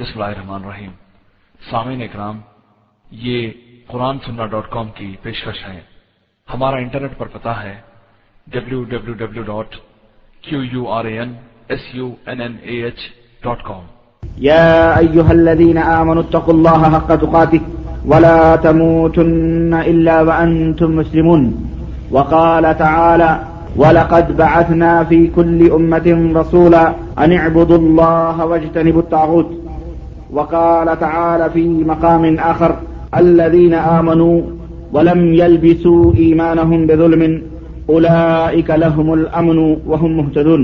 بسم اللہ الرحمن الرحیم۔ سامعین اکرام، یہ قرآن سننا ڈاٹ کام کی پیشکش ہے۔ ہمارا انٹرنیٹ پر پتا ہے W W W dot Q U R A N S U N N A H dot com يا أيها الذين آمنوا اتقوا الله حق تقاته ولا تموتن إلا وأنتم مسلمون۔ وقال تعالى ولقد بعثنا في كل أمة رسولا أن اعبدوا الله واجتنبوا الطاغوت۔ وقال تعالى في مقام آخر الذين آمنوا ولم يلبسوا إيمانهم بظلم أولئك لهم الأمن وهم مهتدون.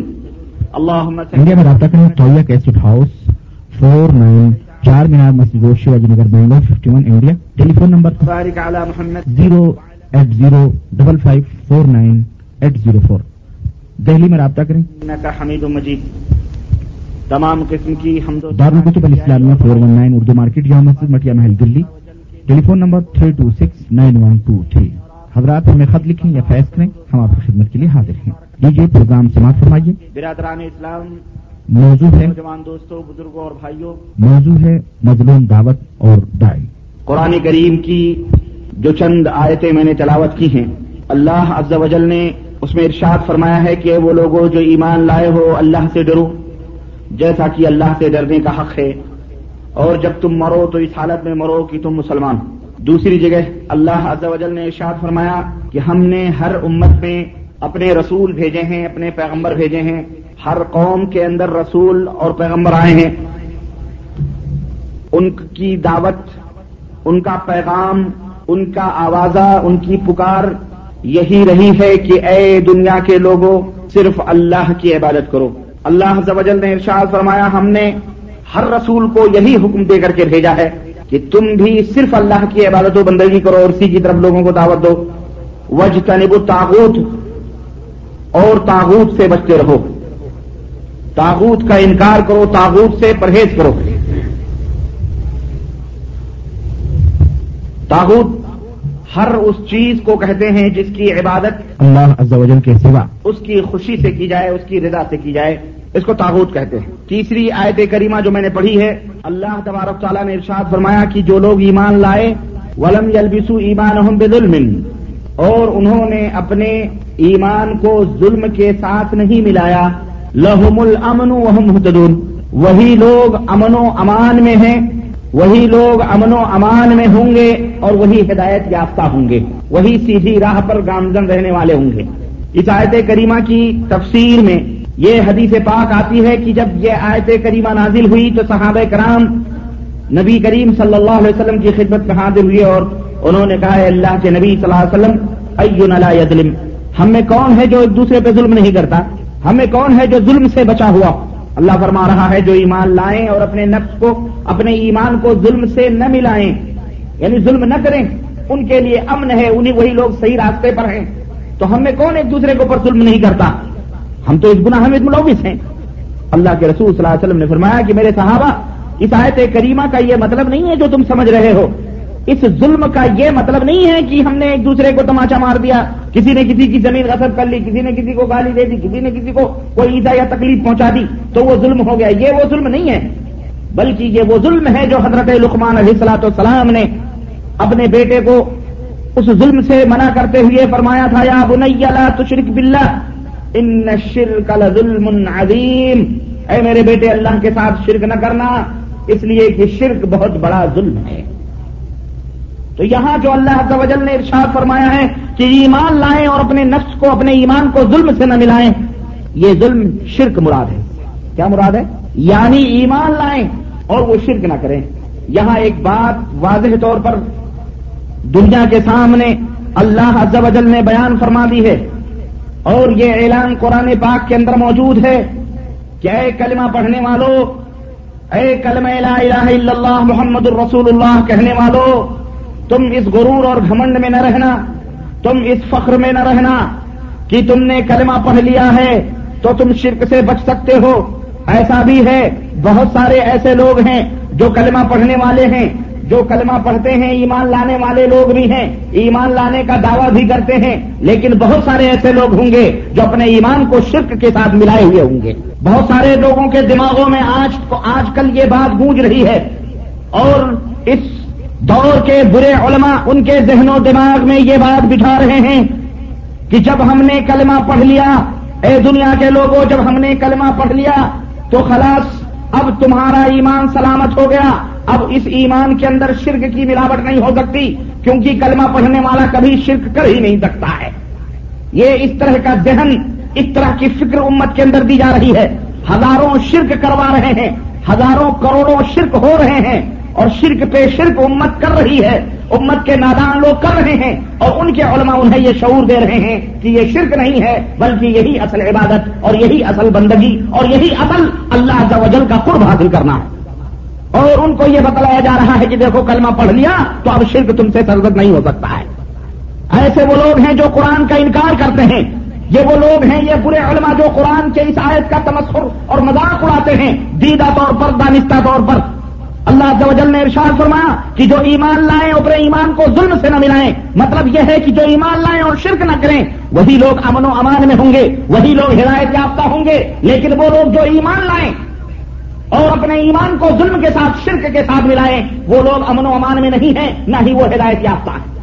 اللهم انڈیا میں رابطہ کریں تویا cassette house four nine Char Minar Masjid road Shivaji Nagar Bangalore fifty one India. Telephone number zero eight zero double five four nine eight zero four. Delhi میں رابطہ کریں۔ إنك حميد مجيد تمام قسم کی حمد و Darul Kutub Islamia four one nine Urdu market Jama Masjid Matia Mahal Delhi. Telephone number three two six nine one two three. حضرات ہمیں خط لکھیں یا فیس کریں ہم آپ کی خدمت کے لیے حاضر ہیں۔ دیجیے پروگرام سماعت فرمائیے۔ برادران اسلام موضوع ہے نوجوان دوستوں بزرگوں اور بھائیوں۔ موضوع ہے مظلوم دعوت اور دائی قرآن کریم کی جو چند آیتیں میں نے تلاوت کی ہیں اللہ عز و جل نے اس میں ارشاد فرمایا ہے کہ وہ لوگوں جو ایمان لائے ہو اللہ سے ڈرو۔ جیسا کہ اللہ سے ڈرنے کا حق ہے۔ اور جب تم مرو تو اس حالت میں مرو کہ تم مسلمان۔ دوسری جگہ اللہ عز و جل نے ارشاد فرمایا کہ ہم نے ہر امت میں اپنے رسول بھیجے ہیں، اپنے پیغمبر بھیجے ہیں۔ ہر قوم کے اندر رسول اور پیغمبر آئے ہیں۔ ان کی دعوت، ان کا پیغام، ان کا آوازہ، ان کی پکار یہی رہی ہے کہ اے دنیا کے لوگوں صرف اللہ کی عبادت کرو۔ اللہ عز و جل نے ارشاد فرمایا، ہم نے ہر رسول کو یہی حکم دے کر کے بھیجا ہے کہ تم بھی صرف اللہ کی عبادت و بندگی کرو اور اسی کی طرف لوگوں کو دعوت دو۔ وج تنب تاغوت اور تاغوت سے بچتے رہو۔ تاغوت کا انکار کرو تاغوت سے پرہیز کرو۔ تاغوت ہر اس چیز کو کہتے ہیں جس کی عبادت اللہ عز و جل کے سوا۔ اس کی خوشی سے کی جائے اس کی رضا سے کی جائے۔ اس کو تاغوت کہتے ہیں۔ تیسری آیت کریمہ جو میں نے پڑھی ہے اللہ تبارک تعالیٰ نے ارشاد فرمایا کہ جو لوگ ایمان لائے ولم یلبسو ایمان بظلم۔ اور انہوں نے اپنے ایمان کو ظلم کے ساتھ نہیں ملایا۔ لہم الامن وہم مہتدون وہی لوگ امن و امان میں ہیں۔ وہی لوگ امن و امان میں ہوں گے اور وہی ہدایت یافتہ ہوں گے، وہی سیدھی راہ پر گامزن رہنے والے ہوں گے۔ اس آیت کریمہ کی تفسیر میں یہ حدیث پاک آتی ہے کہ جب یہ آیت کریمہ نازل ہوئی تو صحابہ کرام نبی کریم صلی اللہ علیہ وسلم کی خدمت میں حاضر ہوئے اور انہوں نے کہا ہے اللہ کے نبی صلی اللہ علیہ وسلم، اینا لا یظلم۔ ہم میں کون ہے جو ایک دوسرے پہ ظلم نہیں کرتا؟ ہمیں کون ہے جو ظلم سے بچا ہوا؟ اللہ فرما رہا ہے جو ایمان لائیں اور اپنے نفس کو، اپنے ایمان کو ظلم سے نہ ملائیں یعنی ظلم نہ کریں، ان کے لیے امن ہے، انہیں وہی لوگ صحیح راستے پر ہیں۔ تو ہم میں کون ایک دوسرے کے اوپر ظلم نہیں کرتا؟ ہم تو اس گناہ میں ملوث ہیں۔ اللہ کے رسول صلی اللہ علیہ وسلم نے فرمایا کہ میرے صحابہ، اس آیت کریمہ کا یہ مطلب نہیں ہے جو تم سمجھ رہے ہو۔ اس ظلم کا یہ مطلب نہیں ہے کہ ہم نے ایک دوسرے کو تماچا مار دیا، کسی نے کسی کی زمین غصب کر لی، کسی نے کسی کو گالی دے دی، کسی نے کسی کو کوئی ایزا یا تکلیف پہنچا دی، تو وہ ظلم ہو گیا۔ یہ وہ ظلم نہیں ہے، بلکہ یہ وہ ظلم ہے جو حضرت لقمان علیہ السلاۃ والسلام نے اپنے بیٹے کو اس ظلم سے منع کرتے ہوئے فرمایا تھا، یا بنیا لا تشرک باللہ، ان الشرک لظلم عظیم۔ اے میرے بیٹے، اللہ کے ساتھ شرک نہ کرنا، اس لیے کہ شرک بہت بڑا ظلم ہے۔ تو یہاں جو اللہ عز و جل نے ارشاد فرمایا ہے کہ ایمان لائیں اور اپنے نفس کو، اپنے ایمان کو ظلم سے نہ ملائیں، یہ ظلم شرک مراد ہے۔ کیا مراد ہے؟ یعنی ایمان لائیں اور وہ شرک نہ کریں۔ یہاں ایک بات واضح طور پر دنیا کے سامنے اللہ عز و جل نے بیان فرما دی ہے۔ اور یہ اعلان قرآن پاک کے اندر موجود ہے کہ اے کلمہ پڑھنے والوں اے کلمہ لا الہ الا اللہ محمد الرسول اللہ کہنے والوں تم اس غرور اور گھمنڈ میں نہ رہنا، تم اس فخر میں نہ رہنا کہ تم نے کلمہ پڑھ لیا ہے تو تم شرک سے بچ سکتے ہو۔ ایسا بھی ہے، بہت سارے ایسے لوگ ہیں جو کلمہ پڑھنے والے ہیں، جو کلمہ پڑھتے ہیں، ایمان لانے والے لوگ بھی ہیں، ایمان لانے کا دعویٰ بھی کرتے ہیں، لیکن بہت سارے ایسے لوگ ہوں گے جو اپنے ایمان کو شرک کے ساتھ ملائے ہوئے ہوں گے۔ بہت سارے لوگوں کے دماغوں میں آج آج کل یہ بات گونج رہی ہے اور اس دور کے برے علماء ان کے ذہن و دماغ میں یہ بات بٹھا رہے ہیں کہ جب ہم نے کلمہ پڑھ لیا، اے دنیا کے لوگوں، جب ہم نے کلمہ پڑھ لیا تو خلاص اب تمہارا ایمان سلامت ہو گیا۔ اب اس ایمان کے اندر شرک کی ملاوٹ نہیں ہو سکتی، کیونکہ کلمہ پڑھنے والا کبھی شرک کر ہی نہیں سکتا ہے۔ یہ اس طرح کا ذہن، اس طرح کی فکر امت کے اندر دی جا رہی ہے۔ ہزاروں شرک کروا رہے ہیں، ہزاروں کروڑوں شرک ہو رہے ہیں۔ اور شرک پہ شرک امت کر رہی ہے، امت کے نادان لوگ کر رہے ہیں اور ان کے علماء انہیں یہ شعور دے رہے ہیں کہ یہ شرک نہیں ہے، بلکہ یہی اصل عبادت اور یہی اصل بندگی اور یہی اصل اللہ وجل کا قرب حاصل کرنا ہے۔ اور ان کو یہ بتلایا جا رہا ہے کہ دیکھو کلمہ پڑھ لیا تو اب شرک تم سے سرزد نہیں ہو سکتا ہے۔ ایسے وہ لوگ ہیں جو قرآن کا انکار کرتے ہیں۔ یہ وہ لوگ ہیں، یہ برے علماء جو قرآن کے اس آیت کا تمسخر اور مذاق اڑاتے ہیں۔ دیدہ طور پر، دانستہ طور پر اللہ وجل نے ارشاد فرمایا کہ جو ایمان لائیں اپنے ایمان کو ظلم سے نہ ملائیں۔ مطلب یہ ہے کہ جو ایمان لائیں اور شرک نہ کریں، وہی لوگ امن و امان میں ہوں گے، وہی لوگ ہدایت یافتہ ہوں گے۔ لیکن وہ لوگ جو ایمان لائیں اور اپنے ایمان کو ظلم کے ساتھ، شرک کے ساتھ ملائیں، وہ لوگ امن و امان میں نہیں ہیں، نہ ہی وہ ہدایت یافتہ ہیں۔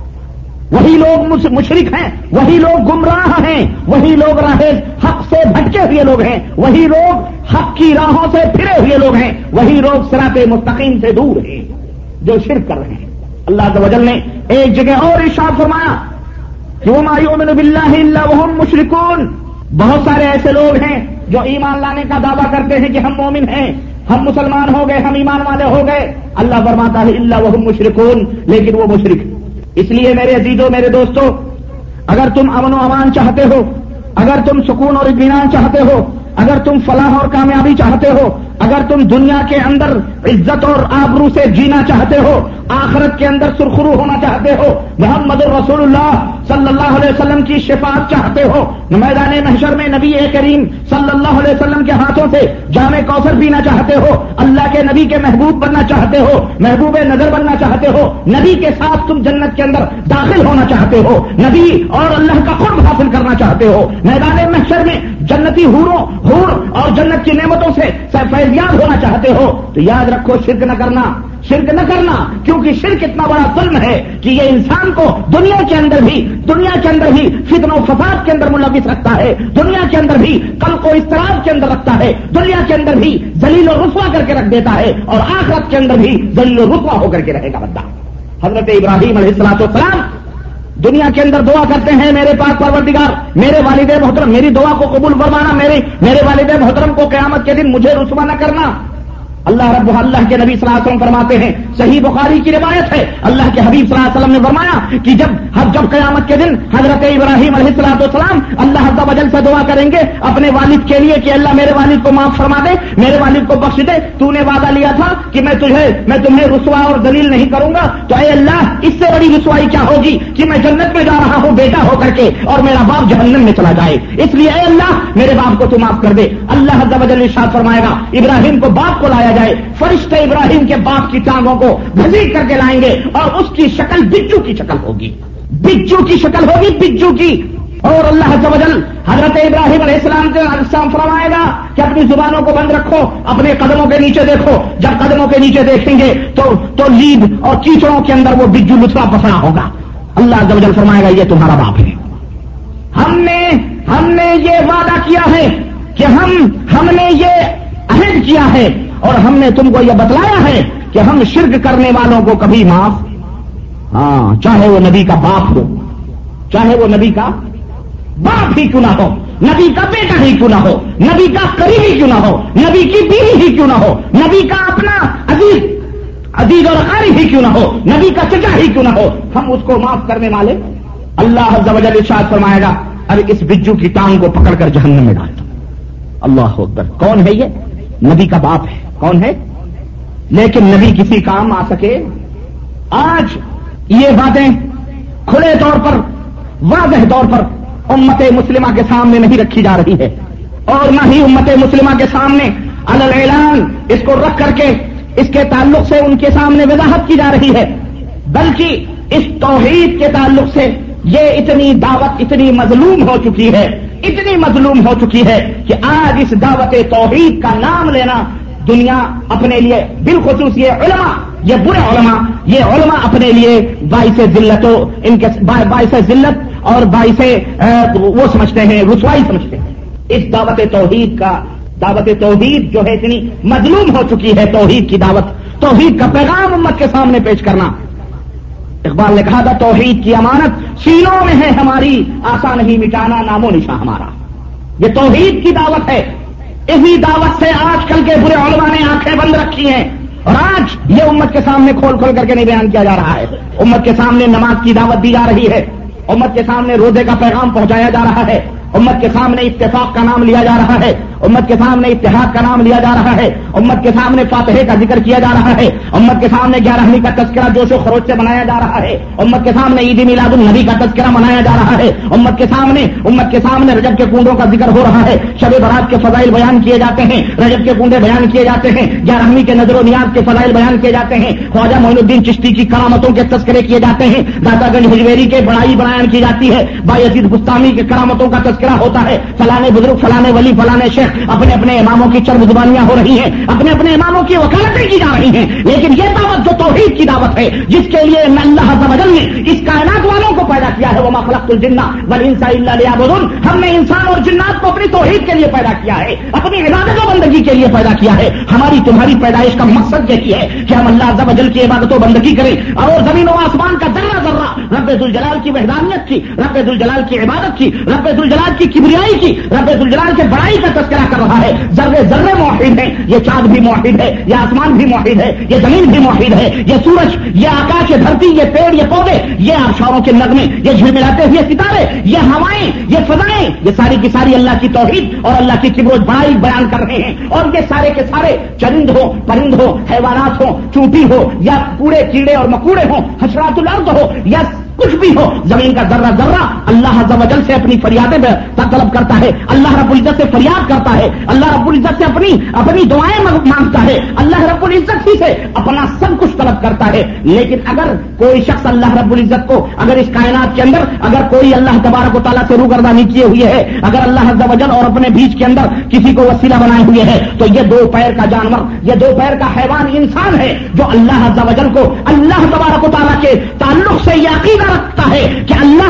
وہی لوگ مشرق ہیں، وہی لوگ گمراہ ہیں، وہی لوگ راہ حق سے بھٹکے ہوئے لوگ ہیں، وہی لوگ حق کی راہوں سے پھرے ہوئے لوگ ہیں، وہی لوگ سراپ مستقیم سے دور ہیں جو شرک کر رہے ہیں۔ اللہ کے وجل نے ایک جگہ اور ارشاد فرمایا کیوں مایو میں بلّہ اللہ وہ مشرقون بہت سارے ایسے لوگ ہیں جو ایمان لانے کا دعویٰ کرتے ہیں کہ ہم مومن ہیں، ہم مسلمان ہو گئے، ہم ایمان والے ہو گئے۔ اللہ فرماتا ہے اللہ وہ مشرقون لیکن وہ مشرق اس لیے میرے عزیزوں، میرے دوستوں، اگر تم امن و امان چاہتے ہو، اگر تم سکون اور اطمینان چاہتے ہو، اگر تم فلاح اور کامیابی چاہتے ہو، اگر تم دنیا کے اندر عزت اور آبرو سے جینا چاہتے ہو، آخرت کے اندر سرخرو ہونا چاہتے ہو، محمد الرسول اللہ صلی اللہ وسلم کی شفاعت چاہتے ہو۔ میدان محشر میں نبی کریم صلی اللہ علیہ وسلم کے ہاتھوں سے جامع کوثر پینا چاہتے ہو۔ اللہ کے نبی کے محبوب بننا چاہتے ہو۔ محبوب نظر بننا چاہتے ہو۔ نبی کے ساتھ تم جنت کے اندر داخل ہونا چاہتے ہو۔ نبی اور اللہ کا قرب حاصل کرنا چاہتے ہو۔ میدان محشر میں جنتی ہوروں، ہور اور جنت کی نعمتوں سے فیضیاب ہونا چاہتے ہو۔ تو یاد رکھو، شرک نہ کرنا۔ شرک نہ کرنا، کیونکہ شرک اتنا بڑا ظلم ہے کہ یہ انسان کو دنیا کے اندر بھی، دنیا کے اندر بھی فتن و فساد کے اندر ملوث رکھتا ہے، دنیا کے اندر بھی کل کو استراب کے اندر رکھتا ہے، دنیا کے اندر بھی زلیل و رسوا کر کے رکھ دیتا ہے اور آخرت کے اندر بھی زلیل و رسوا ہو کر کے رہے گا بندہ۔ حضرت ابراہیم علیہ السلاط والسلام دنیا کے اندر دعا کرتے ہیں، میرے پاس پروردگار، میرے والد محترم، میری دعا کو قبول فرمانا، میرے میرے والد محترم کو قیامت کے دن مجھے رسوا نہ کرنا۔ اللہ رب اللہ کے نبی صلی اللہ علیہ وسلم فرماتے ہیں، صحیح بخاری کی روایت ہے۔ اللہ کے حبیب صلی اللہ علیہ وسلم نے فرمایا کہ جب جب قیامت کے دن حضرت ابراہیم علیہ السلاۃ والسلام اللہ وجل سے دعا کریں گے، اپنے والد کے لیے کہ اللہ میرے والد کو معاف فرما دے، میرے والد کو بخش دے تو نے وعدہ لیا تھا کہ میں تجھے میں تمہیں رسوا اور دلیل نہیں کروں گا۔ تو اے اللہ، اس سے بڑی رسوائی کیا ہوگی؟ کہ میں جنت میں جا رہا ہوں، بیٹا ہو کر کے، اور میرا باپ جہنم میں چلا جائے۔ اس لیے اے اللہ، میرے باپ کو تو معاف کر دے۔ اللہ وجل شاد فرمائے گا، ابراہیم کو باپ کو لایا جائے فرشتے ابراہیم کے باپ کی ٹانگوں کو گھسیٹ کر کے لائیں گے اور اس کی شکل بجو کی شکل ہوگی۔ بجو کی شکل ہوگی، بجو کی۔ اور اللہ حضرت ابراہیم علیہ السلام کے السلام فرمائے گا کہ اپنی زبانوں کو بند رکھو، اپنے قدموں کے نیچے دیکھو۔ جب قدموں کے نیچے دیکھیں گے تو تو لید اور کیچڑوں کے اندر وہ بجو لطفہ پسنا ہوگا۔ اللہ جبل فرمائے گا، یہ تمہارا باپ ہے۔ ہم نے ہم نے یہ وعدہ کیا ہے کہ ہم ہم نے یہ عہد کیا ہے اور ہم نے تم کو یہ بتلایا ہے کہ ہم شرک کرنے والوں کو کبھی معاف ہاں چاہے وہ نبی کا باپ ہو، چاہے وہ نبی کا باپ ہی کیوں نہ ہو، نبی کا بیٹا ہی کیوں نہ ہو، نبی کا قریبی کیوں نہ ہو، نبی کی بیوی ہی کیوں نہ ہو، نبی کا اپنا عزیز عزیز اور قاری ہی کیوں نہ ہو، نبی کا چچا ہی کیوں نہ ہو، ہم اس کو معاف کرنے والے اللہ ارشاد فرمائے گا ارے اس بجو کی ٹانگ کو پکڑ کر جہنم میں ڈال دو۔ اللہ اکبر، کون ہے یہ؟ نبی کا باپ ہے۔ کون ہے؟ لیکن نبی کسی کام آ سکے۔ آج یہ باتیں کھلے طور پر، واضح طور پر امت مسلمہ کے سامنے نہیں رکھی جا رہی ہے اور نہ ہی امت مسلمہ کے سامنے اعلان اس کو رکھ کر کے اس کے تعلق سے ان کے سامنے وضاحت کی جا رہی ہے، بلکہ اس توحید کے تعلق سے یہ اتنی دعوت، اتنی مظلوم ہو چکی ہے۔ اتنی مظلوم ہو چکی ہے کہ آج اس دعوت توحید کا نام لینا دنیا اپنے لیے بالخصوص یہ علماء، یہ برے علماء، یہ علماء اپنے لیے باعث ذلت ان کے باعث ذلت اور باعث وہ سمجھتے ہیں، رسوائی سمجھتے ہیں۔ اس دعوت توحید کا، دعوت توحید جو ہے اتنی مظلوم ہو چکی ہے توحید کی دعوت۔ توحید کا پیغام امت کے سامنے پیش کرنا۔ اقبال نے کہا تھا، توحید کی امانت سینوں میں ہے ہماری، آسا نہیں مٹانا نام و نشا ہمارا۔ یہ توحید کی دعوت ہے۔ اسی دعوت سے آج کل کے برے علماء نے آنکھیں بند رکھی ہیں اور آج یہ امت کے سامنے کھول کھول کر کے نہیں بیان کیا جا رہا ہے۔ امت کے سامنے نماز کی دعوت دی جا رہی ہے۔ امت کے سامنے روزے کا پیغام پہنچایا جا رہا ہے۔ امت کے سامنے اتفاق کا نام لیا جا رہا ہے۔ امت کے سامنے اتحاد کا نام لیا جا رہا ہے۔ امت کے سامنے فاتحے کا ذکر کیا جا رہا ہے۔ امت کے سامنے گیارہویں کا تذکرہ جوش و خروش سے بنایا جا رہا ہے۔ امت کے سامنے عید میلاد النبی کا تذکرہ منایا جا رہا ہے۔ امت کے سامنے، امت کے سامنے رجب کے کنڈوں کا ذکر ہو رہا ہے۔ شب برات کے فضائل بیان کیے جاتے ہیں۔ رجب کے کنڈے بیان کیے جاتے ہیں۔ گیارہویں کے نظر و نیاز کے فضائل بیان کیے جاتے ہیں۔ خواجہ معین الدین چشتی کی کرامتوں کے تذکرے کیے جاتے ہیں۔ دادا گنج ہجویری کے بڑائی بیان کی جاتی ہے۔ بائی عزیز گستانی کے کرامتوں کا تذکرہ ہوتا ہے۔ فلانے بزرگ فلانے ولی فلانے شیخ اپنے اپنے اماموں کی چرب زبانیاں ہو رہی ہیں، اپنے اپنے اماموں کی وکالتیں کی جا رہی ہیں، لیکن یہ دعوت جو توحید کی دعوت ہے، جس کے لیے اللہ نے اس کائنات والوں کو پیدا کیا ہے وہ مخلق الجنا ولی اللہ ہم نے انسان اور جنات کو اپنی توحید کے لیے پیدا کیا ہے، اپنی عبادت و بندگی کے لیے پیدا کیا ہے۔ ہماری تمہاری پیدائش کا مقصد یہی ہے کہ ہم اللہ وجل کی عبادت و بندگی کریں، اور زمین و آسمان رب الجلال کی وحدانیت کی، رب الجلال کی عبادت کی، رب الجلال کی کبریائی کی، رب الجلال کے بڑائی کا تذکرہ کر رہا ہے۔ ذرے ذرے موحد ہے یہ چاند بھی موحد ہے، یہ آسمان بھی موحد ہے، یہ زمین بھی موحد ہے، یہ سورج، یہ آکاش، یہ دھرتی، یہ پیڑ، یہ پودے، یہ آبشاروں کے نغمے، یہ جھلملاتے ہوئے ستارے، یہ ہوائیں، یہ فضائیں، یہ ساری کی ساری اللہ کی توحید اور اللہ کی کبروج بڑائی بیان کر رہے ہیں۔ اور یہ سارے کے سارے چرند ہو پرند ہو حیوانات ہو چوٹی ہو یا پورے کیڑے اور مکوڑے ہوں، حشرات الارض ہو یا کچھ بھی ہو، زمین کا ذرہ ذرہ اللہ جل سے اپنی فریادیں طلب کرتا ہے۔ اللہ رب العزت سے فریاد کرتا ہے۔ اللہ رب العزت سے اپنی اپنی دعائیں مانگتا ہے۔ اللہ رب العزت ہی سے اپنا سب کچھ طلب کرتا ہے۔ لیکن اگر کوئی شخص اللہ رب العزت کو، اگر اس کائنات کے اندر، اگر کوئی اللہ تبارک و تعالیٰ سے روگردانی کیے ہوئے ہے، اگر اللہ وجل اور اپنے بیچ کے اندر کسی کو وسیلہ بنائے ہوئے ہے، تو یہ دو پیر کا جانور، یہ دو پیر کا حیوان انسان ہے جو اللہ وجل کو، اللہ تبارک و تعالیٰ کے تعلق سے یقین رکھتا ہے کہ اللہ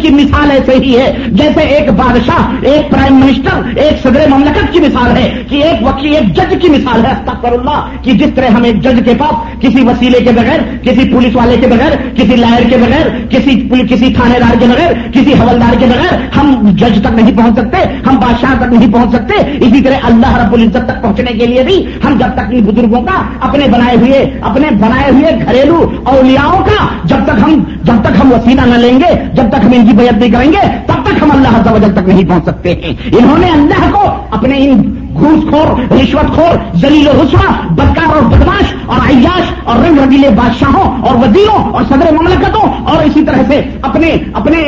کی مثال ایسے ہی ہے، جیسے ایک بادشاہ، ایک پرائم منسٹر ایک صدر مملکت کی مثال ہے کہ ایک وکیل ایک جج کی مثال ہے۔ استغفر اللہ کہ جس طرح ہم ایک جج کے پاس کسی وسیلے کے بغیر، کسی پولیس والے کے بغیر، کسی لائر کے بغیر، کسی کسی تھانے دار کے بغیر، کسی حولدار کے بغیر ہم جج تک نہیں پہنچ سکتے، ہم بادشاہ تک نہیں پہنچ سکتے۔ اسی طرح اللہ رب العزت تک پہنچنے کے لیے بھی ہم جب تک ان بزرگوں کا، اپنے بنائے ہوئے، اپنے بنائے ہوئے گھریلو اولیاؤں کا، جب تک ہم، جب تک ہم وسیلہ نہ لیں گے، جب تک ہم ان کی بیعت نہیں کریں گے، تب تک ہم اللہ وجل تک نہیں پہنچ سکتے۔ ہیں انہوں نے اللہ کو اپنے ان گھوس خور رشوت خور زلیل و رسوا، بدکار اور بدماش اور عیاش اور رنگ رنگیلے بادشاہوں اور وزیروں اور صدر مملکتوں اور اسی طرح سے اپنے اپنے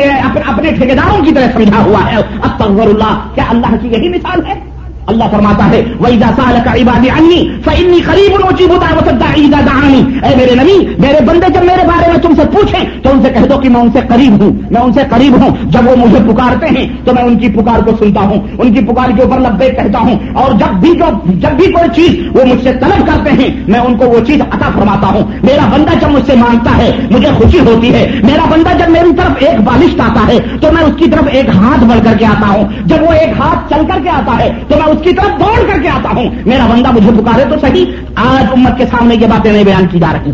اپنے ٹھیکیداروں کی طرح سمجھا ہوا ہے۔ استغفر اللہ، کیا اللہ کی یہی مثال ہے؟ اللہ فرماتا ہے وہی عبادی انی فنی قریب اونچی بتا عیدا دہانی اے میرے نبی، میرے بندے، جب میرے بارے میں تم سے پوچھیں تو ان سے کہہ دو کہ میں ان سے قریب ہوں، میں ان سے قریب ہوں۔ جب وہ مجھے پکارتے ہیں تو میں ان کی پکار کو سنتا ہوں، ان کی پکار کے اوپر لبے کہتا ہوں۔ اور جب بھی جو جب بھی کوئی چیز وہ مجھ سے طلب کرتے ہیں، میں ان کو وہ چیز عطا فرماتا ہوں۔ میرا بندہ جب مجھ سے مانگتا ہے، مجھے خوشی ہوتی ہے۔ میرا بندہ جب میری طرف ایک بالشت آتا ہے، تو میں اس کی طرف ایک ہاتھ بڑھ کر کے آتا ہوں۔ جب وہ ایک ہاتھ چل کر کے آتا ہے، تو میں اس کی طرف دوڑ کر کے آتا ہوں۔ میرا بندہ مجھے پکارے تو صحیح، آج امت کے سامنے یہ باتیں نہیں بیان کی جا رہی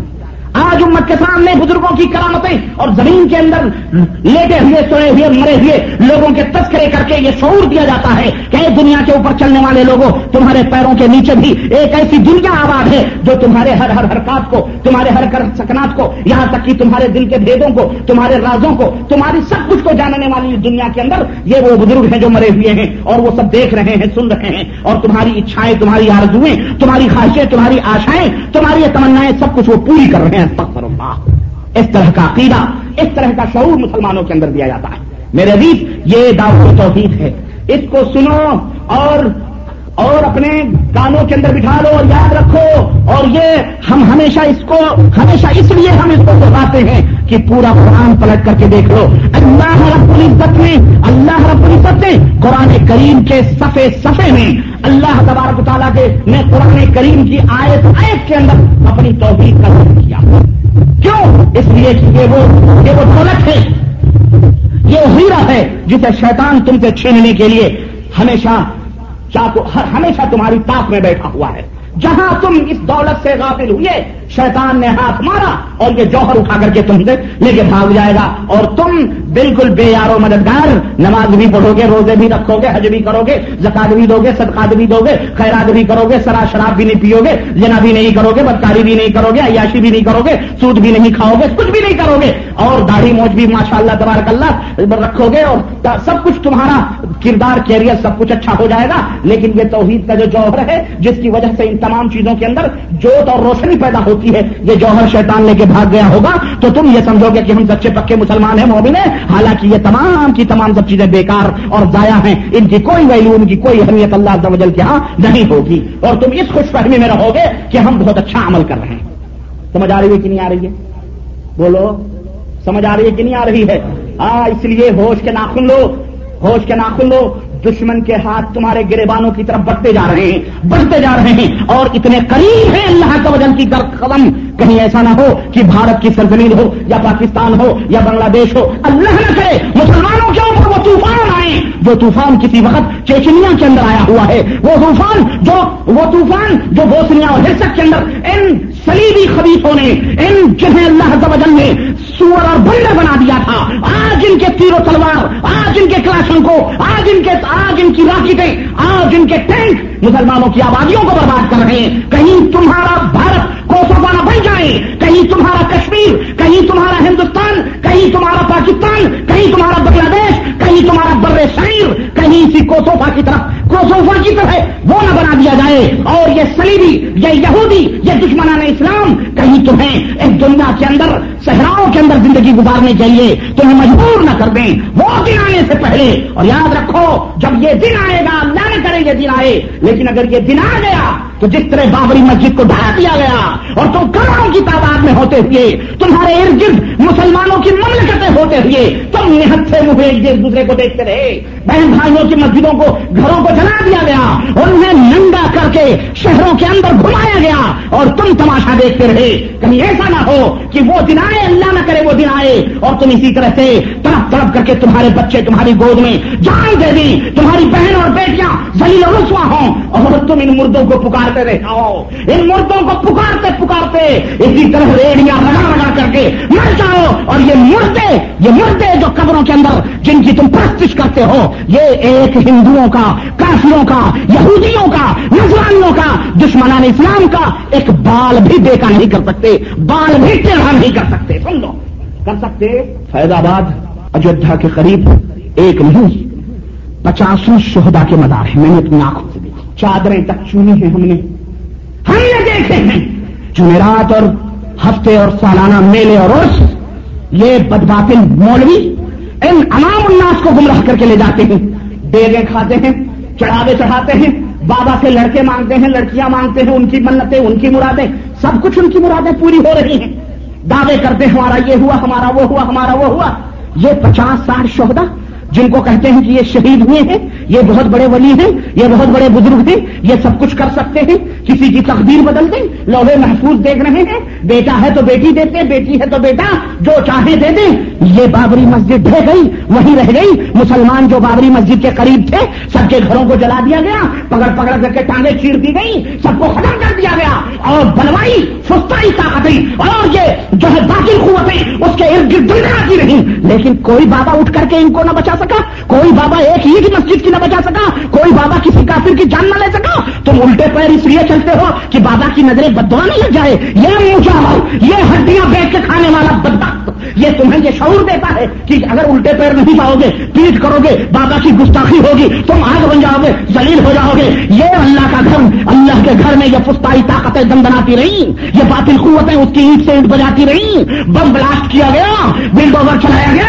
آج امت کے سامنے بزرگوں کی کرامتیں اور زمین کے اندر لیٹے ہوئے، سوئے ہوئے، مرے ہوئے لوگوں کے تذکرے کر کے یہ شعور دیا جاتا ہے کہ دنیا کے اوپر چلنے والے لوگوں، تمہارے پیروں کے نیچے بھی ایک ایسی دنیا آباد ہے جو تمہارے ہر ہر حرکات کو، تمہارے ہر ہر سکنات کو، یہاں تک کہ تمہارے دل کے بھیدوں کو، تمہارے رازوں کو، تمہاری سب کچھ کو جاننے والی دنیا کے اندر یہ وہ بزرگ ہیں جو مرے ہوئے ہیں اور وہ سب دیکھ رہے ہیں، سن رہے ہیں اور تمہاری اچھائیں، تمہاری آرزویں تمہاری خواہشیں، تمہاری آشائیں، تمہاری تمنائیں سب کچھ وہ پوری کر رہے ہیں۔ اس طرح کا عقیدہ، اس طرح کا شعور مسلمانوں کے اندر دیا جاتا ہے۔ میرے عزیز، یہ دعوت توحید ہے۔ اس کو سنو اور اور اپنے کانوں کے اندر بٹھا لو اور یاد رکھو۔ اور یہ ہم ہمیشہ اس کو ہمیشہ اس لیے ہم اس کو دہراتے ہیں کہ پورا قرآن پلٹ کر کے دیکھ لو۔ اللہ رب العزت نے اللہ رب العزت نے قرآن کریم کے صفے صفے میں اللہ تبارک تعالیٰ کے نے قرآن کریم کی آیت آیت کے اندر اپنی توحید کا ذکر کیا۔ کیوں؟ اس لیے کہ یہ وہ یہ وہ دولت ہے۔ یہ ہیرا ہے جسے شیطان تم سے چھیننے کے لیے ہمیشہ ہمیشہ تمہاری تاپ میں بیٹھا ہوا ہے۔ جہاں تم اس دولت سے غافل ہوئے شیطان نے ہاتھ مارا اور یہ جوہر اٹھا کر کے تم سے لے کے بھاگ جائے گا اور تم بالکل بے یارو مددگار نماز بھی پڑھو گے، روزے بھی رکھو گے، حج بھی کرو گے، زکات بھی دو گے، صدقات بھی دو گے، خیرات بھی کرو گے، سرا شراب بھی نہیں پیو گے جنا بھی نہیں کرو گے، بدکاری بھی نہیں کرو گے، عیاشی بھی نہیں کرو گے، سود بھی نہیں کھاؤ گے، کچھ بھی نہیں کرو گے، اور داڑھی موج بھی ماشاء اللہ تبارک اللہ رکھو گے اور سب کچھ تمہارا کردار، کیریئر سب کچھ اچھا ہو جائے گا، لیکن یہ توحید کا جو جوہر ہے، جس کی وجہ سے ان تمام چیزوں کے اندر جوت اور روشنی پیدا ہوتی ہوتی ہے یہ جوہر شیطان لے کے بھاگ گیا ہوگا، تو تم یہ سمجھو گے کہ ہم سچے پکے مسلمان ہیں مومن ہیں۔ حالانکہ یہ تمام کی تمام سب چیزیں بیکار اور ضائع ہیں۔ ان کی کوئی ویلو ان کی کوئی اہمیت اللہ وجل کے ہاں نہیں ہوگی۔ اور تم اس خوش فہمی میں رہو گے کہ ہم بہت اچھا عمل کر رہے ہیں۔ سمجھ آ رہی ہے کہ نہیں آ رہی ہے؟ بولو، سمجھ آ رہی ہے کہ نہیں آ رہی ہے؟ ہاں اس لیے ہوش کے ناخن لو۔ ہوش کے ناخن لو۔ دشمن کے ہاتھ تمہارے گریبانوں کی طرف بڑھتے جا رہے ہیں، بڑھتے جا رہے ہیں اور اتنے قریب ہیں اللہ کا وجن کی قدم۔ کہیں ایسا نہ ہو کہ بھارت کی سرزمین ہو یا پاکستان ہو یا بنگلہ دیش ہو۔ اللہ نہ کرے، مسلمانوں کے اوپر وہ طوفان آئے۔ جو طوفان کسی وقت چیچنیا کے اندر آیا ہوا ہے۔ وہ طوفان جو وہ طوفان جو بوسنیا اور ہرسک کے اندر ان سلیبی خبیصوں نے، ان جنہیں اللہ نے سور اور بندر بنا دیا تھا۔ آج ان کے تیر و تلوار، آج ان کے کلاشن کو، آج ان کے، آج ان کی راکٹیں، آج ان کے ٹینک مسلمانوں کی آبادیوں کو برباد کر رہے ہیں۔ کہیں تمہارا بھارت کوسوفانا بن جائے۔ کہیں تمہارا کشمیر، کہیں تمہارا ہندوستان، کہیں تمہارا پاکستان، کہیں تمہارا بنگلہ دیش، کہیں تمہارا بر شہر کہیں کوسوفا کی طرف کوسوفا کی طرف وہ نہ بنا دیا جائے۔ اور یہ سلیبی یہ یہودی، یہ دشمنان اسلام، کہیں تمہیں ایک دنیا کے اندر، صحراؤں کے اندر زندگی گزارنے چاہیے تمہیں مجبور نہ کر دیں۔ وہ دن آنے سے پہلے، اور یاد رکھو، جب یہ دن آئے گا، اللہ نہ کرے یہ دن آئے۔ لیکن اگر یہ دن آ گیا، تو جس طرح بابری مسجد کو ڈھا دیا گیا، اور تم کروڑوں کی تعداد میں ہوتے ہوئے، تمہارے ارد گرد مسلمانوں کی مملکتیں ہوتے ہوئے، تم نہت سے منہ ایک دوسرے کو دیکھتے رہے۔ بہن بھائیوں کی مسجدوں کو گھروں کو جلا دیا گیا اور انہیں ننگا کر کے شہروں کے اندر گھمایا گیا اور تم تماشا دیکھتے رہے۔ کہیں ایسا نہ ہو کہ وہ دن آئے، اللہ نہ کرے وہ دن آئے اور تم اسی طرح سے تڑپ تڑپ کر کے تمہارے بچے، تمہاری گود میں جان دے دی تمہاری بہن اور بیٹیاں زلیل و رسوا ہوں اور تم ان مردوں کو پکارتے رہے ہو۔ ان مردوں کو پکارتے پکارتے اسی طرح ریڑیاں اور یہ مردے یہ مردے جو قبروں کے اندر جن کی تم پرستش کرتے ہو، یہ ایک ہندوؤں کا کافیوں کا، یہودیوں کا، نظرانیوں کا، دشمنان اسلام کا ایک بال بھی دیکھا نہیں کر سکتے، بال بھی ٹیڑھا نہیں کر سکتے، سن لو۔ کر سکتے فیض آباد اجودھیا کے قریب، ایک نہیں، پچاسوں شہدا کے مدار ہیں۔ میں نے اپنی آنکھوں سے دیکھا۔ چادریں تک چونی ہیں ہم نے۔ ہم نے دیکھے ہیں۔ جمعرات اور ہفتے اور سالانہ میلے اور عرص یہ بدباطل مولوی ان عوام الناس کو گمراہ کر کے لے جاتے ہیں۔ ڈیرے کھاتے ہیں، چڑھاوے چڑھاتے ہیں، بابا سے لڑکے مانگتے ہیں، لڑکیاں مانگتے ہیں، ان کی منتیں، ان کی مرادیں، سب کچھ ان کی مرادیں پوری ہو رہی ہیں۔ دعوے کرتے ہیں، ہمارا یہ ہوا، ہمارا وہ ہوا، ہمارا وہ ہوا۔ یہ پچاس ساٹھ شہدا جن کو کہتے ہیں کہ یہ شہید ہوئے ہیں، یہ بہت بڑے ولی ہیں، یہ بہت بڑے بزرگ ہیں، یہ سب کچھ کر سکتے ہیں، کسی کی تقدیر بدل دیں، لوہے محفوظ دیکھ رہے ہیں بیٹا ہے تو بیٹی دیتے، بیٹی ہے تو بیٹا، جو چاہے دے دیں یہ بابری مسجد ڈھے گئی، وہیں رہ گئی۔ مسلمان جو بابری مسجد کے قریب تھے، سب کے گھروں کو جلا دیا گیا۔ پکڑ پکڑ کر کے ٹانگیں چیر دی گئی سب کو ختم کر دیا گیا۔ اور بنوائی سستائی طاقتیں اور یہ جو ہے باقی قوتیں، اس کے ارد گرد آتی رہی۔ لیکن کوئی بابا اٹھ کر کے ان کو نہ بچا سکا۔ کوئی بابا ایک ہی کی مسجد کی نہ بچا سکا۔ کوئی بابا کسی کافر کی جان نہ لے سکا۔ تم الٹے پیر اس لیے چلتے ہو کہ بابا کی نظریں بدوا نہیں لگ جائے۔ یہ مجھا یہ ہڈیاں بیچ کے کھانے والا بدبخت یہ تمہیں یہ شعور دیتا ہے کہ اگر الٹے پیر نہیں پاؤ گے، پیٹ کرو گے، بابا کی گستاخی ہوگی، تم آگ بن جاؤ گے زلیل ہو جاؤ گے۔ یہ اللہ کا گھر، اللہ کے گھر میں یہ پستائی طاقتیں دم بناتی رہی یہ باطل قوتیں اس کی اینٹ سے اینٹ بجاتی رہی بم بلاسٹ کیا گیا بلڈ اوور چلایا گیا۔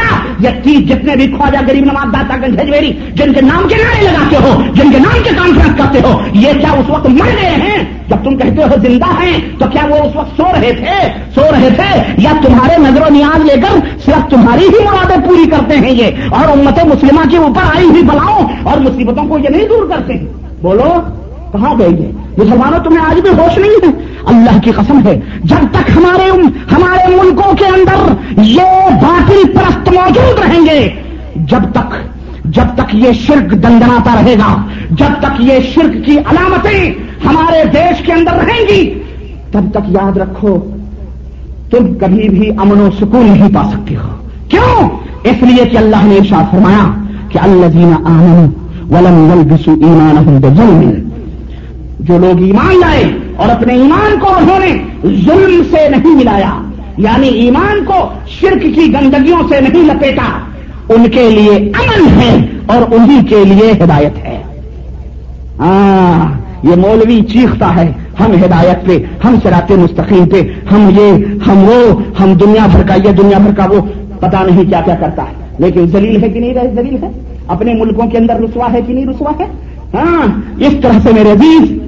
یہ تیس جتنے بھی خواجہ غریب نواز داتا گنجھیری جن کے نام کے نعرے لگاتے ہو، جن کے نام کے کانفرنس کرتے ہو، یہ کیا اس وقت مر گئے ہیں؟ جب تم کہتے ہو زندہ ہیں، تو کیا وہ اس وقت سو رہے تھے؟ سو رہے تھے؟ یا تمہارے نظر و نیاز لے کر صرف تمہاری ہی مرادیں پوری کرتے ہیں یہ؟ اور امت مسلمہ کے اوپر آئی ہوئی بلاؤ اور مصیبتوں کو یہ نہیں دور کرتے؟ بولو، کہاں گئی ہے مسلمانوں، تمہیں آج بھی ہوش نہیں ہے؟ اللہ کی قسم ہے۔ جب تک ہمارے ہمارے ملکوں کے اندر یہ باطل پرست موجود رہیں گے، جب تک جب تک یہ شرک دندناتا رہے گا، جب تک یہ شرک کی علامتیں ہمارے دیش کے اندر رہیں گی، تب تک یاد رکھو، تم کبھی بھی امن و سکون نہیں پا سکتے ہو۔ کیوں؟ اس لیے کہ اللہ نے ارشاد فرمایا کہ اللہ دینا آمن ولم بسو ایمان جو لوگ ایمان لائے اور اپنے ایمان کو انہوں نے ظلم سے نہیں ملایا یعنی ایمان کو شرک کی گندگیوں سے نہیں لپیٹا۔ ان کے لیے امن ہے اور انہی کے لیے ہدایت ہے۔ ہاں یہ مولوی چیختا ہے، ہم ہدایت پہ، ہم سرات مستقیم پہ، ہم یہ، ہم وہ، ہم دنیا بھر کا یہ، دنیا بھر کا وہ پتا نہیں کیا کیا کرتا ہے۔ لیکن زلیل ہے کہ نہیں رہے زلیل ہے۔ اپنے ملکوں کے اندر رسوا ہے کہ نہیں رسوا ہے؟ ہاں اس طرح سے میرے عزیز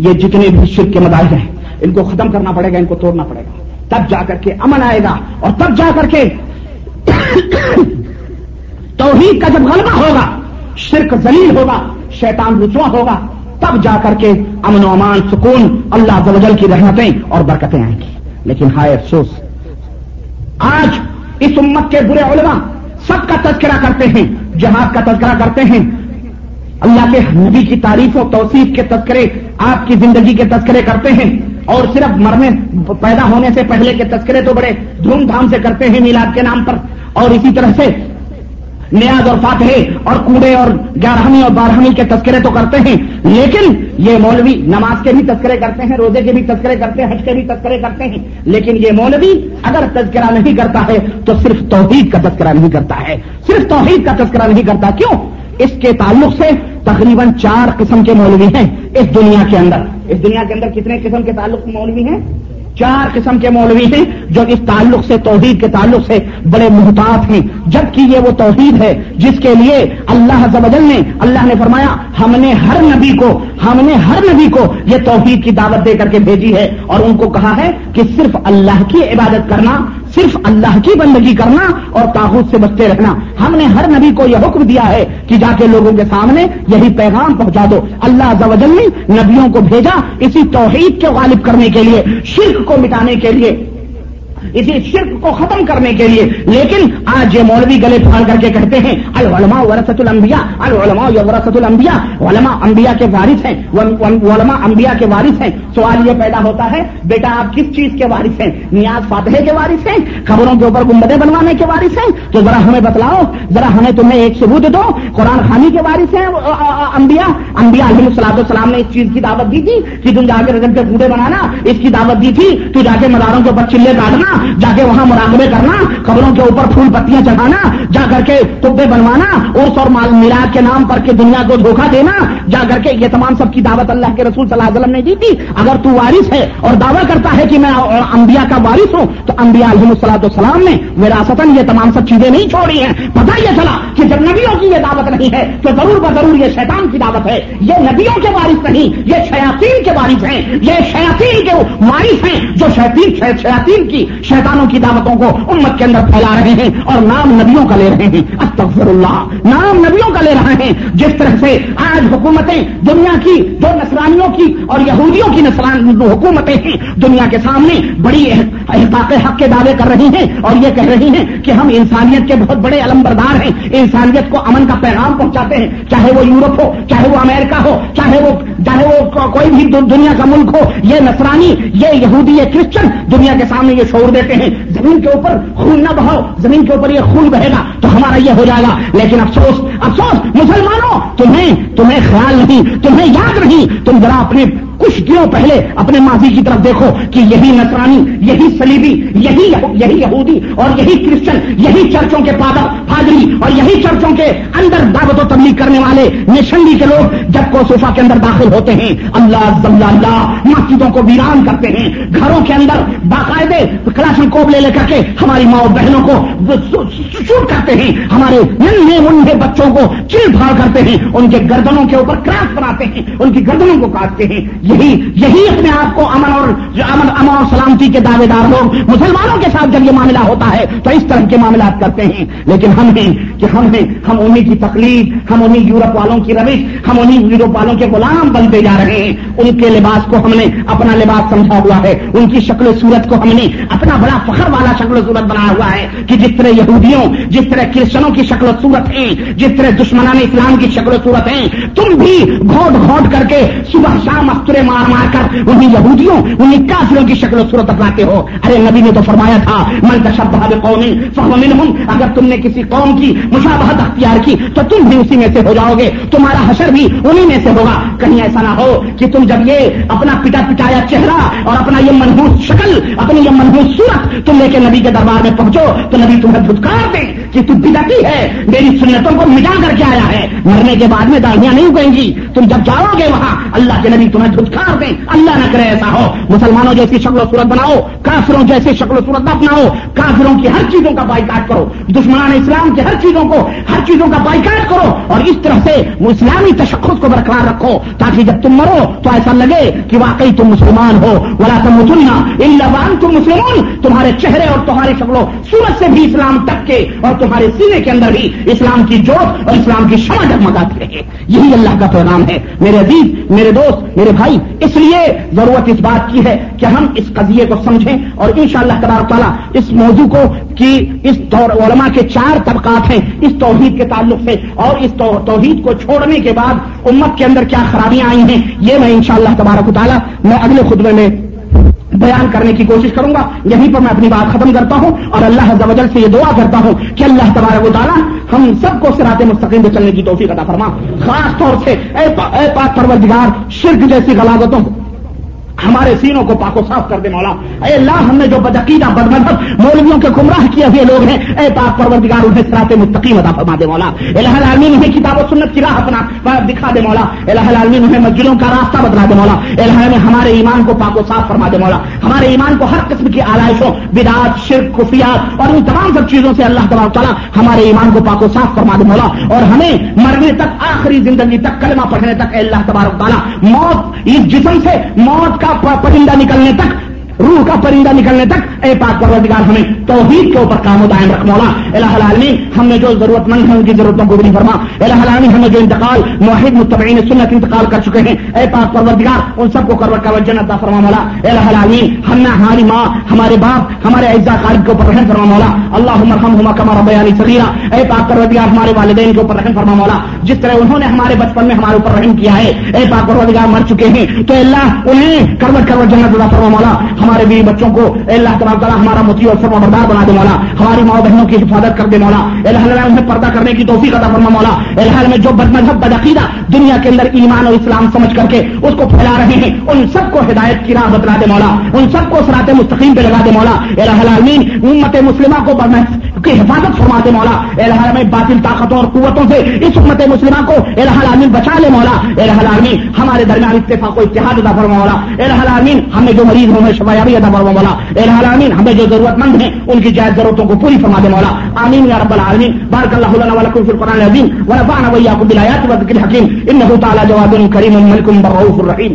یہ جتنے بھی شرک کے مداح ہیں، ان کو ختم کرنا پڑے گا، ان کو توڑنا پڑے گا۔ تب جا کر کے امن آئے گا اور تب جا کر کے توحید کا جب غلبہ ہوگا، شرک ذلیل ہوگا، شیطان رسوا ہوگا، تب جا کر کے امن و امان، سکون، اللہ زوجل کی رحمتیں اور برکتیں آئیں گی۔ لیکن ہائے افسوس، آج اس امت کے برے علماء سب کا تذکرہ کرتے ہیں، جہاد کا تذکرہ کرتے ہیں اللہ کے نبی کی تعریف و توصیف کے تذکرے آپ کی زندگی کے تذکرے کرتے ہیں اور صرف مرنے پیدا ہونے سے پہلے کے تذکرے تو بڑے دھوم دھام سے کرتے ہیں میلاد کے نام پر اور اسی طرح سے نیاز اور فاتح اور کوڑے اور گیارہویں اور بارہویں کے تذکرے تو کرتے ہیں لیکن یہ مولوی نماز کے بھی تذکرے کرتے ہیں روزے کے بھی تذکرے کرتے ہیں، حج کے بھی تذکرے کرتے ہیں، لیکن یہ مولوی اگر تذکرہ نہیں کرتا ہے تو صرف توحید کا تذکرہ نہیں کرتا ہے، صرف توحید کا تذکرہ نہیں کرتا، کیوں؟ اس کے تعلق سے تقریباً چار قسم کے مولوی ہیں اس دنیا کے اندر۔ اس دنیا کے اندر کتنے قسم کے تعلق مولوی ہیں؟ چار قسم کے مولوی ہیں جو اس تعلق سے، توحید کے تعلق سے بڑے محتاط ہیں۔ جبکہ یہ وہ توحید ہے جس کے لیے اللہ زبل نے، اللہ نے فرمایا، ہم نے ہر نبی کو ہم نے ہر نبی کو یہ توحید کی دعوت دے کر کے بھیجی ہے اور ان کو کہا ہے کہ صرف اللہ کی عبادت کرنا، صرف اللہ کی بندگی کرنا اور تاحود سے بچتے رکھنا۔ ہم نے ہر نبی کو یہ حکم دیا ہے کہ جا کے لوگوں کے سامنے یہی پیغام پہنچا دو۔ اللہ زوجل نے نبیوں کو بھیجا اسی توحید کے غالب کرنے کے لیے، شرک کو مٹانے کے لیے۔ اسی شرک کو ختم کرنے کے لیے۔ لیکن آج یہ مولوی گلے پھاڑ کر کے کہتے ہیں، العلماء ورثت الانبیاء، العلماء ورثت الانبیاء، علماء انبیاء کے وارث ہیں علماء انبیاء کے وارث ہیں۔ سوال یہ پیدا ہوتا ہے، بیٹا آپ کس چیز کے وارث ہیں؟ نیاز فاتح کے وارث ہیں؟ خبروں کے اوپر گنبدیں بنوانے کے وارث ہیں؟ تو ذرا ہمیں بتلاؤ، ذرا ہمیں تمہیں ایک ثبوت دو۔ قرآن خانی کے وارث ہیں انبیاء۔ انبیاء علیہ السلام السلام نے اس چیز کی دعوت دی تھی، کہ تم جا کے رجب کے کوڑے بنانا۔ اس کی دعوت دی تھی، تو جا کے مداروں کے اوپر چلے کاٹنا جا کے وہاں مراقبے کرنا، قبروں کے اوپر پھول پتیاں چڑھانا، جا کر کے کبے بنوانا ارس اور میلاد کے نام پر کے دنیا کو دھوکہ دینا، جا کر کے یہ تمام سب کی دعوت اللہ کے رسول صلی اللہ علیہ وسلم نے دی تھی۔ اگر تو وارث ہے اور دعویٰ کرتا ہے کہ میں انبیاء کا وارث ہوں، تو انبیاء علیہ السلاۃ السلام نے وراثتاً یہ تمام سب چیزیں نہیں چھوڑی ہیں۔ پتا یہ چلا کہ جب نبیوں کی یہ دعوت نہیں ہے، تو ضرور بضرور یہ شیطان کی دعوت ہے۔ یہ نبیوں کے وارث نہیں، یہ شیاطین کے وارث ہیں۔ یہ شیاطین کے وارث ہیں جو شیاطین کی شیطانوں کی دعوتوں کو امت کے اندر پھیلا رہے ہیں اور نام نبیوں کا لے رہے ہیں۔ استغفر اللہ نام نبیوں کا لے رہے ہیں۔ جس طرح سے آج حکومتیں دنیا کی جو نسرانیوں کی اور یہودیوں کی نسران حکومتیں ہیں، دنیا کے سامنے بڑی احتاط حق کے دعوے کر رہی ہیں اور یہ کہہ رہی ہیں کہ ہم انسانیت کے بہت بڑے علم بردار ہیں۔ انسانیت کو امن کا پیغام پہنچاتے ہیں۔ چاہے وہ یورپ ہو، چاہے وہ امریکہ ہو، چاہے وہ چاہے وہ کوئی بھی دنیا کا ملک ہو، یہ نسرانی یہ یہودی، یہ کرسچن، دنیا کے سامنے یہ دیتے ہیں، زمین کے اوپر خون نہ بہاؤ، زمین کے اوپر یہ خون بہے گا تو ہمارا یہ ہو جائے گا۔ لیکن افسوس افسوس، مسلمانوں، تمہیں تمہیں خیال نہیں، تمہیں یاد نہیں، تم ذرا اپنے کچھ دنوں پہلے اپنے ماضی کی طرف دیکھو کہ یہی نسرانی یہی سلیبی یہی یہی یہودی اور یہی کرسچن، یہی چرچوں کے پادر پادری اور یہی چرچوں کے اندر دعوت و تبلیغ کرنے والے نشنگی کے لوگ جب کو صوفہ کے اندر داخل ہوتے ہیں، اللہ اللہ، مسجدوں کو ویران کرتے ہیں، گھروں کے اندر باقاعدے میں کوب لے لے کر کے ہماری ماں بہنوں کو شوٹ کرتے ہیں، ہمارے ننھے منڈے بچوں کو چل پھاڑ کرتے ہیں، ان کے گردنوں کے اوپر کراس بناتے ہیں، ان کی گردنوں کو کاٹتے ہیں یہی یہی اپنے آپ کو امن اور امن امن اور سلامتی کے دعوے دار لوگ مسلمانوں کے ساتھ جب یہ معاملہ ہوتا ہے، تو اس طرح کے معاملات کرتے ہیں۔ لیکن ہم ہیں کہ ہم ہیں ہم انہیں کی تکلیف ہم انہیں یورپ والوں کی روش، ہم انہیں یورپ والوں کے غلام بنتے جا رہے ہیں۔ ان کے لباس کو ہم نے اپنا لباس سمجھا ہوا ہے۔ ان کی شکل و صورت کو ہم نے اپنا بڑا فخر والا شکل و صورت بنایا ہوا ہے کہ جس طرح یہودیوں، جس طرح کرسچنوں کی شکل و صورت ہیں، جس طرح دشمنان اسلام کی شکل و صورت ہیں، تم بھی گھوٹ گھوٹ کر کے صبح شام اخترے مار مار کر انہیں یہودیوں، انہیں کافروں کی شکل و صورت اپناتے ہو۔ ارے نبی نے تو فرمایا تھا، من تشبہ قومی فہم ہوں اگر تم نے کسی قوم کی مشابہت اختیار کی، تو تم بھی اسی میں سے ہو جاؤ گے۔ تمہارا حشر بھی انہی میں سے ہوگا۔ کہیں ایسا نہ ہو کہ تم جب یہ اپنا پٹا پٹایا چہرہ اور اپنا یہ منہوس شکل، اپنی یہ منہوس صورت تم لے کے نبی کے دربار میں پہنچو، تو نبی تمہیں دھتکار دے کہ تم بدتی ہے، میری سنتوں کو مٹا کر کے آیا ہے۔ مرنے کے بعد میں داڑیاں نہیں اگیں گی۔ تم جب جاؤ گے وہاں، اللہ کے نبی تمہیں دھتکار دیں۔ اللہ نہ کرے ایسا ہو۔ مسلمانوں جیسی شکل و صورت بناؤ، کافروں جیسی شکل و صورت اپناؤ۔ کافروں کی ہر چیزوں کا بائیکاٹ کرو۔ دشمنان اسلام کی ہر چیزوں کو، ہر چیزوں کا بائیکاٹ کرو۔ اور اس طرح سے وہ اسلامی تشخص کو برقرار رکھو، تاکہ جب تم مرو تو ایسا لگے کہ واقعی تم مسلمان ہو۔ بلا تم چننا ان تم مسلمان تمہارے چہرے اور تمہاری شکلوں سورج سے بھی اسلام تک کے اور تمہارے سینے کے اندر بھی اسلام کی جوت اور اسلام کی شمع جگمگاتی رہے۔ یہی اللہ کا پیغام ہے۔ میرے عزیز، میرے دوست، میرے بھائی اس لیے ضرورت اس بات کی ہے کہ ہم اس قضیے کو سمجھیں اور ان شاء اللہ تبارک تعالیٰ اس موضوع کو کہ اس دور علماء کے چار طبقات ہیں اس توحید کے تعلق سے اور اس توحید کو چھوڑنے کے بعد امت کے اندر کیا خرابیاں آئی ہیں یہ میں ان شاء اللہ تبارک تعالیٰ میں اگلے خطبے میں بیان کرنے کی کوشش کروں گا۔ یہیں پر میں اپنی بات ختم کرتا ہوں اور اللہ زوجل سے یہ دعا کرتا ہوں کہ اللہ تبارک و تعالیٰ ہم سب کو سرات مستقیم پہ چلنے کی توفیق عطا فرما۔ خاص طور سے اے پاک پروردگار، شرک جیسی غلاظتوں کو ہمارے سینوں کو پاکو صاف کر دے مولا۔ اے اللہ، ہم نے جو بدعقیدہ بد مذہب مولویوں کے گمراہ کیے ہوئے لوگ ہیں، اے پاک پروردگار، انہیں سرات مستقیم ادا فرما دے مولا۔ الہ العالمین، انہیں کتاب و سنت کی راہ اپنا دکھا دے مولا۔ الہ العالمین، انہیں مسجدوں کا راستہ بدلا دے مولا۔ الہ میں ہمارے ایمان کو پاک و صاف فرما دے مولا۔ ہمارے ایمان کو ہر قسم کی آلائشوں، بدعات، شرک، خفیات اور ان تمام سب چیزوں سے اللہ تبارک تعالیٰ ہمارے ایمان کو پاک و صاف فرما دے مولا۔ اور ہمیں مرنے تک، آخری زندگی تک، کلمہ پڑھنے تک، اے اللہ تبارک تعالیٰ، موت، اس جسم سے موت کا پرندہ نکلنے تک روح کا پرندہ نکلنے تک، اے پاک پروردگار ہمیں توحید کے اوپر کام و دائم رکھ مولا۔ الہ العالمین، ہم نے جو ضرورت مند ہیں، ان کی ضرورتوں کو بھی فرما۔ الہ العالمین، ہم نے جو انتقال معاہد متبعین سنت انتقال کر چکے ہیں۔ اے پاک پروردگار، ان سب کو کروٹ کا وجن عطا فرما مولا۔ الہ العالمین، ہم نے ہماری ماں، ہمارے باپ، ہمارے اعزا خالد کے اوپر رحم فرما مولا۔ اللہ مرحم کما بیانی صغیرہ۔ اے پاک پروردگار، ہمارے والدین کے اوپر رحم فرما مولا۔ جس طرح انہوں نے ہمارے بچپن میں ہمارے اوپر رحم کیا ہے، اے پاک پروردگار، مر چکے ہیں۔ تو اللہ، انہیں کروٹ کروٹ جنت عطا فرما مولا۔ ہمارے بیوی بچوں کو اللہ تبارک تعالیٰ ہمارا متی اور فرما بردار بنا دے مولا، ہماری ماں بہنوں کی حفاظت کر دے مولا۔ اللہ انہیں پردہ کرنے کی توفیق عطا فرما مولا۔ اللہ میں جو بد مذہب بدعقیدہ دنیا کے اندر ایمان اور اسلام سمجھ کر کے اس کو پھیلا رہے ہیں۔ ان سب کو ہدایت کی راہ بتلا دے مولا۔ ان سب کو سرات مستقیم پہ لگا دے مولا۔ الہ العالمین، امت مسلمہ کو کی حفاظت فرما دے مولا۔ الہ میں باطل طاقتوں اور قوتوں سے اس امت مسلمہ کو الہ العالمین بچا لے مولا۔ الہ العالمین، ہمارے درمیان اتفاق و اتحاد ادا فرما مولا۔ الہ العالمین، ہمیں جو مریض ہوں شفایابی ادا فرما مولا۔ الہ العالمین، ہمیں جو ضرورت مند ہیں، ان کی جائز ضرورتوں کو پوری فرما دے مولا۔ آمین یا رب العالمین۔ بارک اللہ لنا ولکم فی القرآن العظیم۔ ونفعنا وإياكم بالآيات والذكر الحكيم انه تعالى جواد كريم ملك برؤوف الرحيم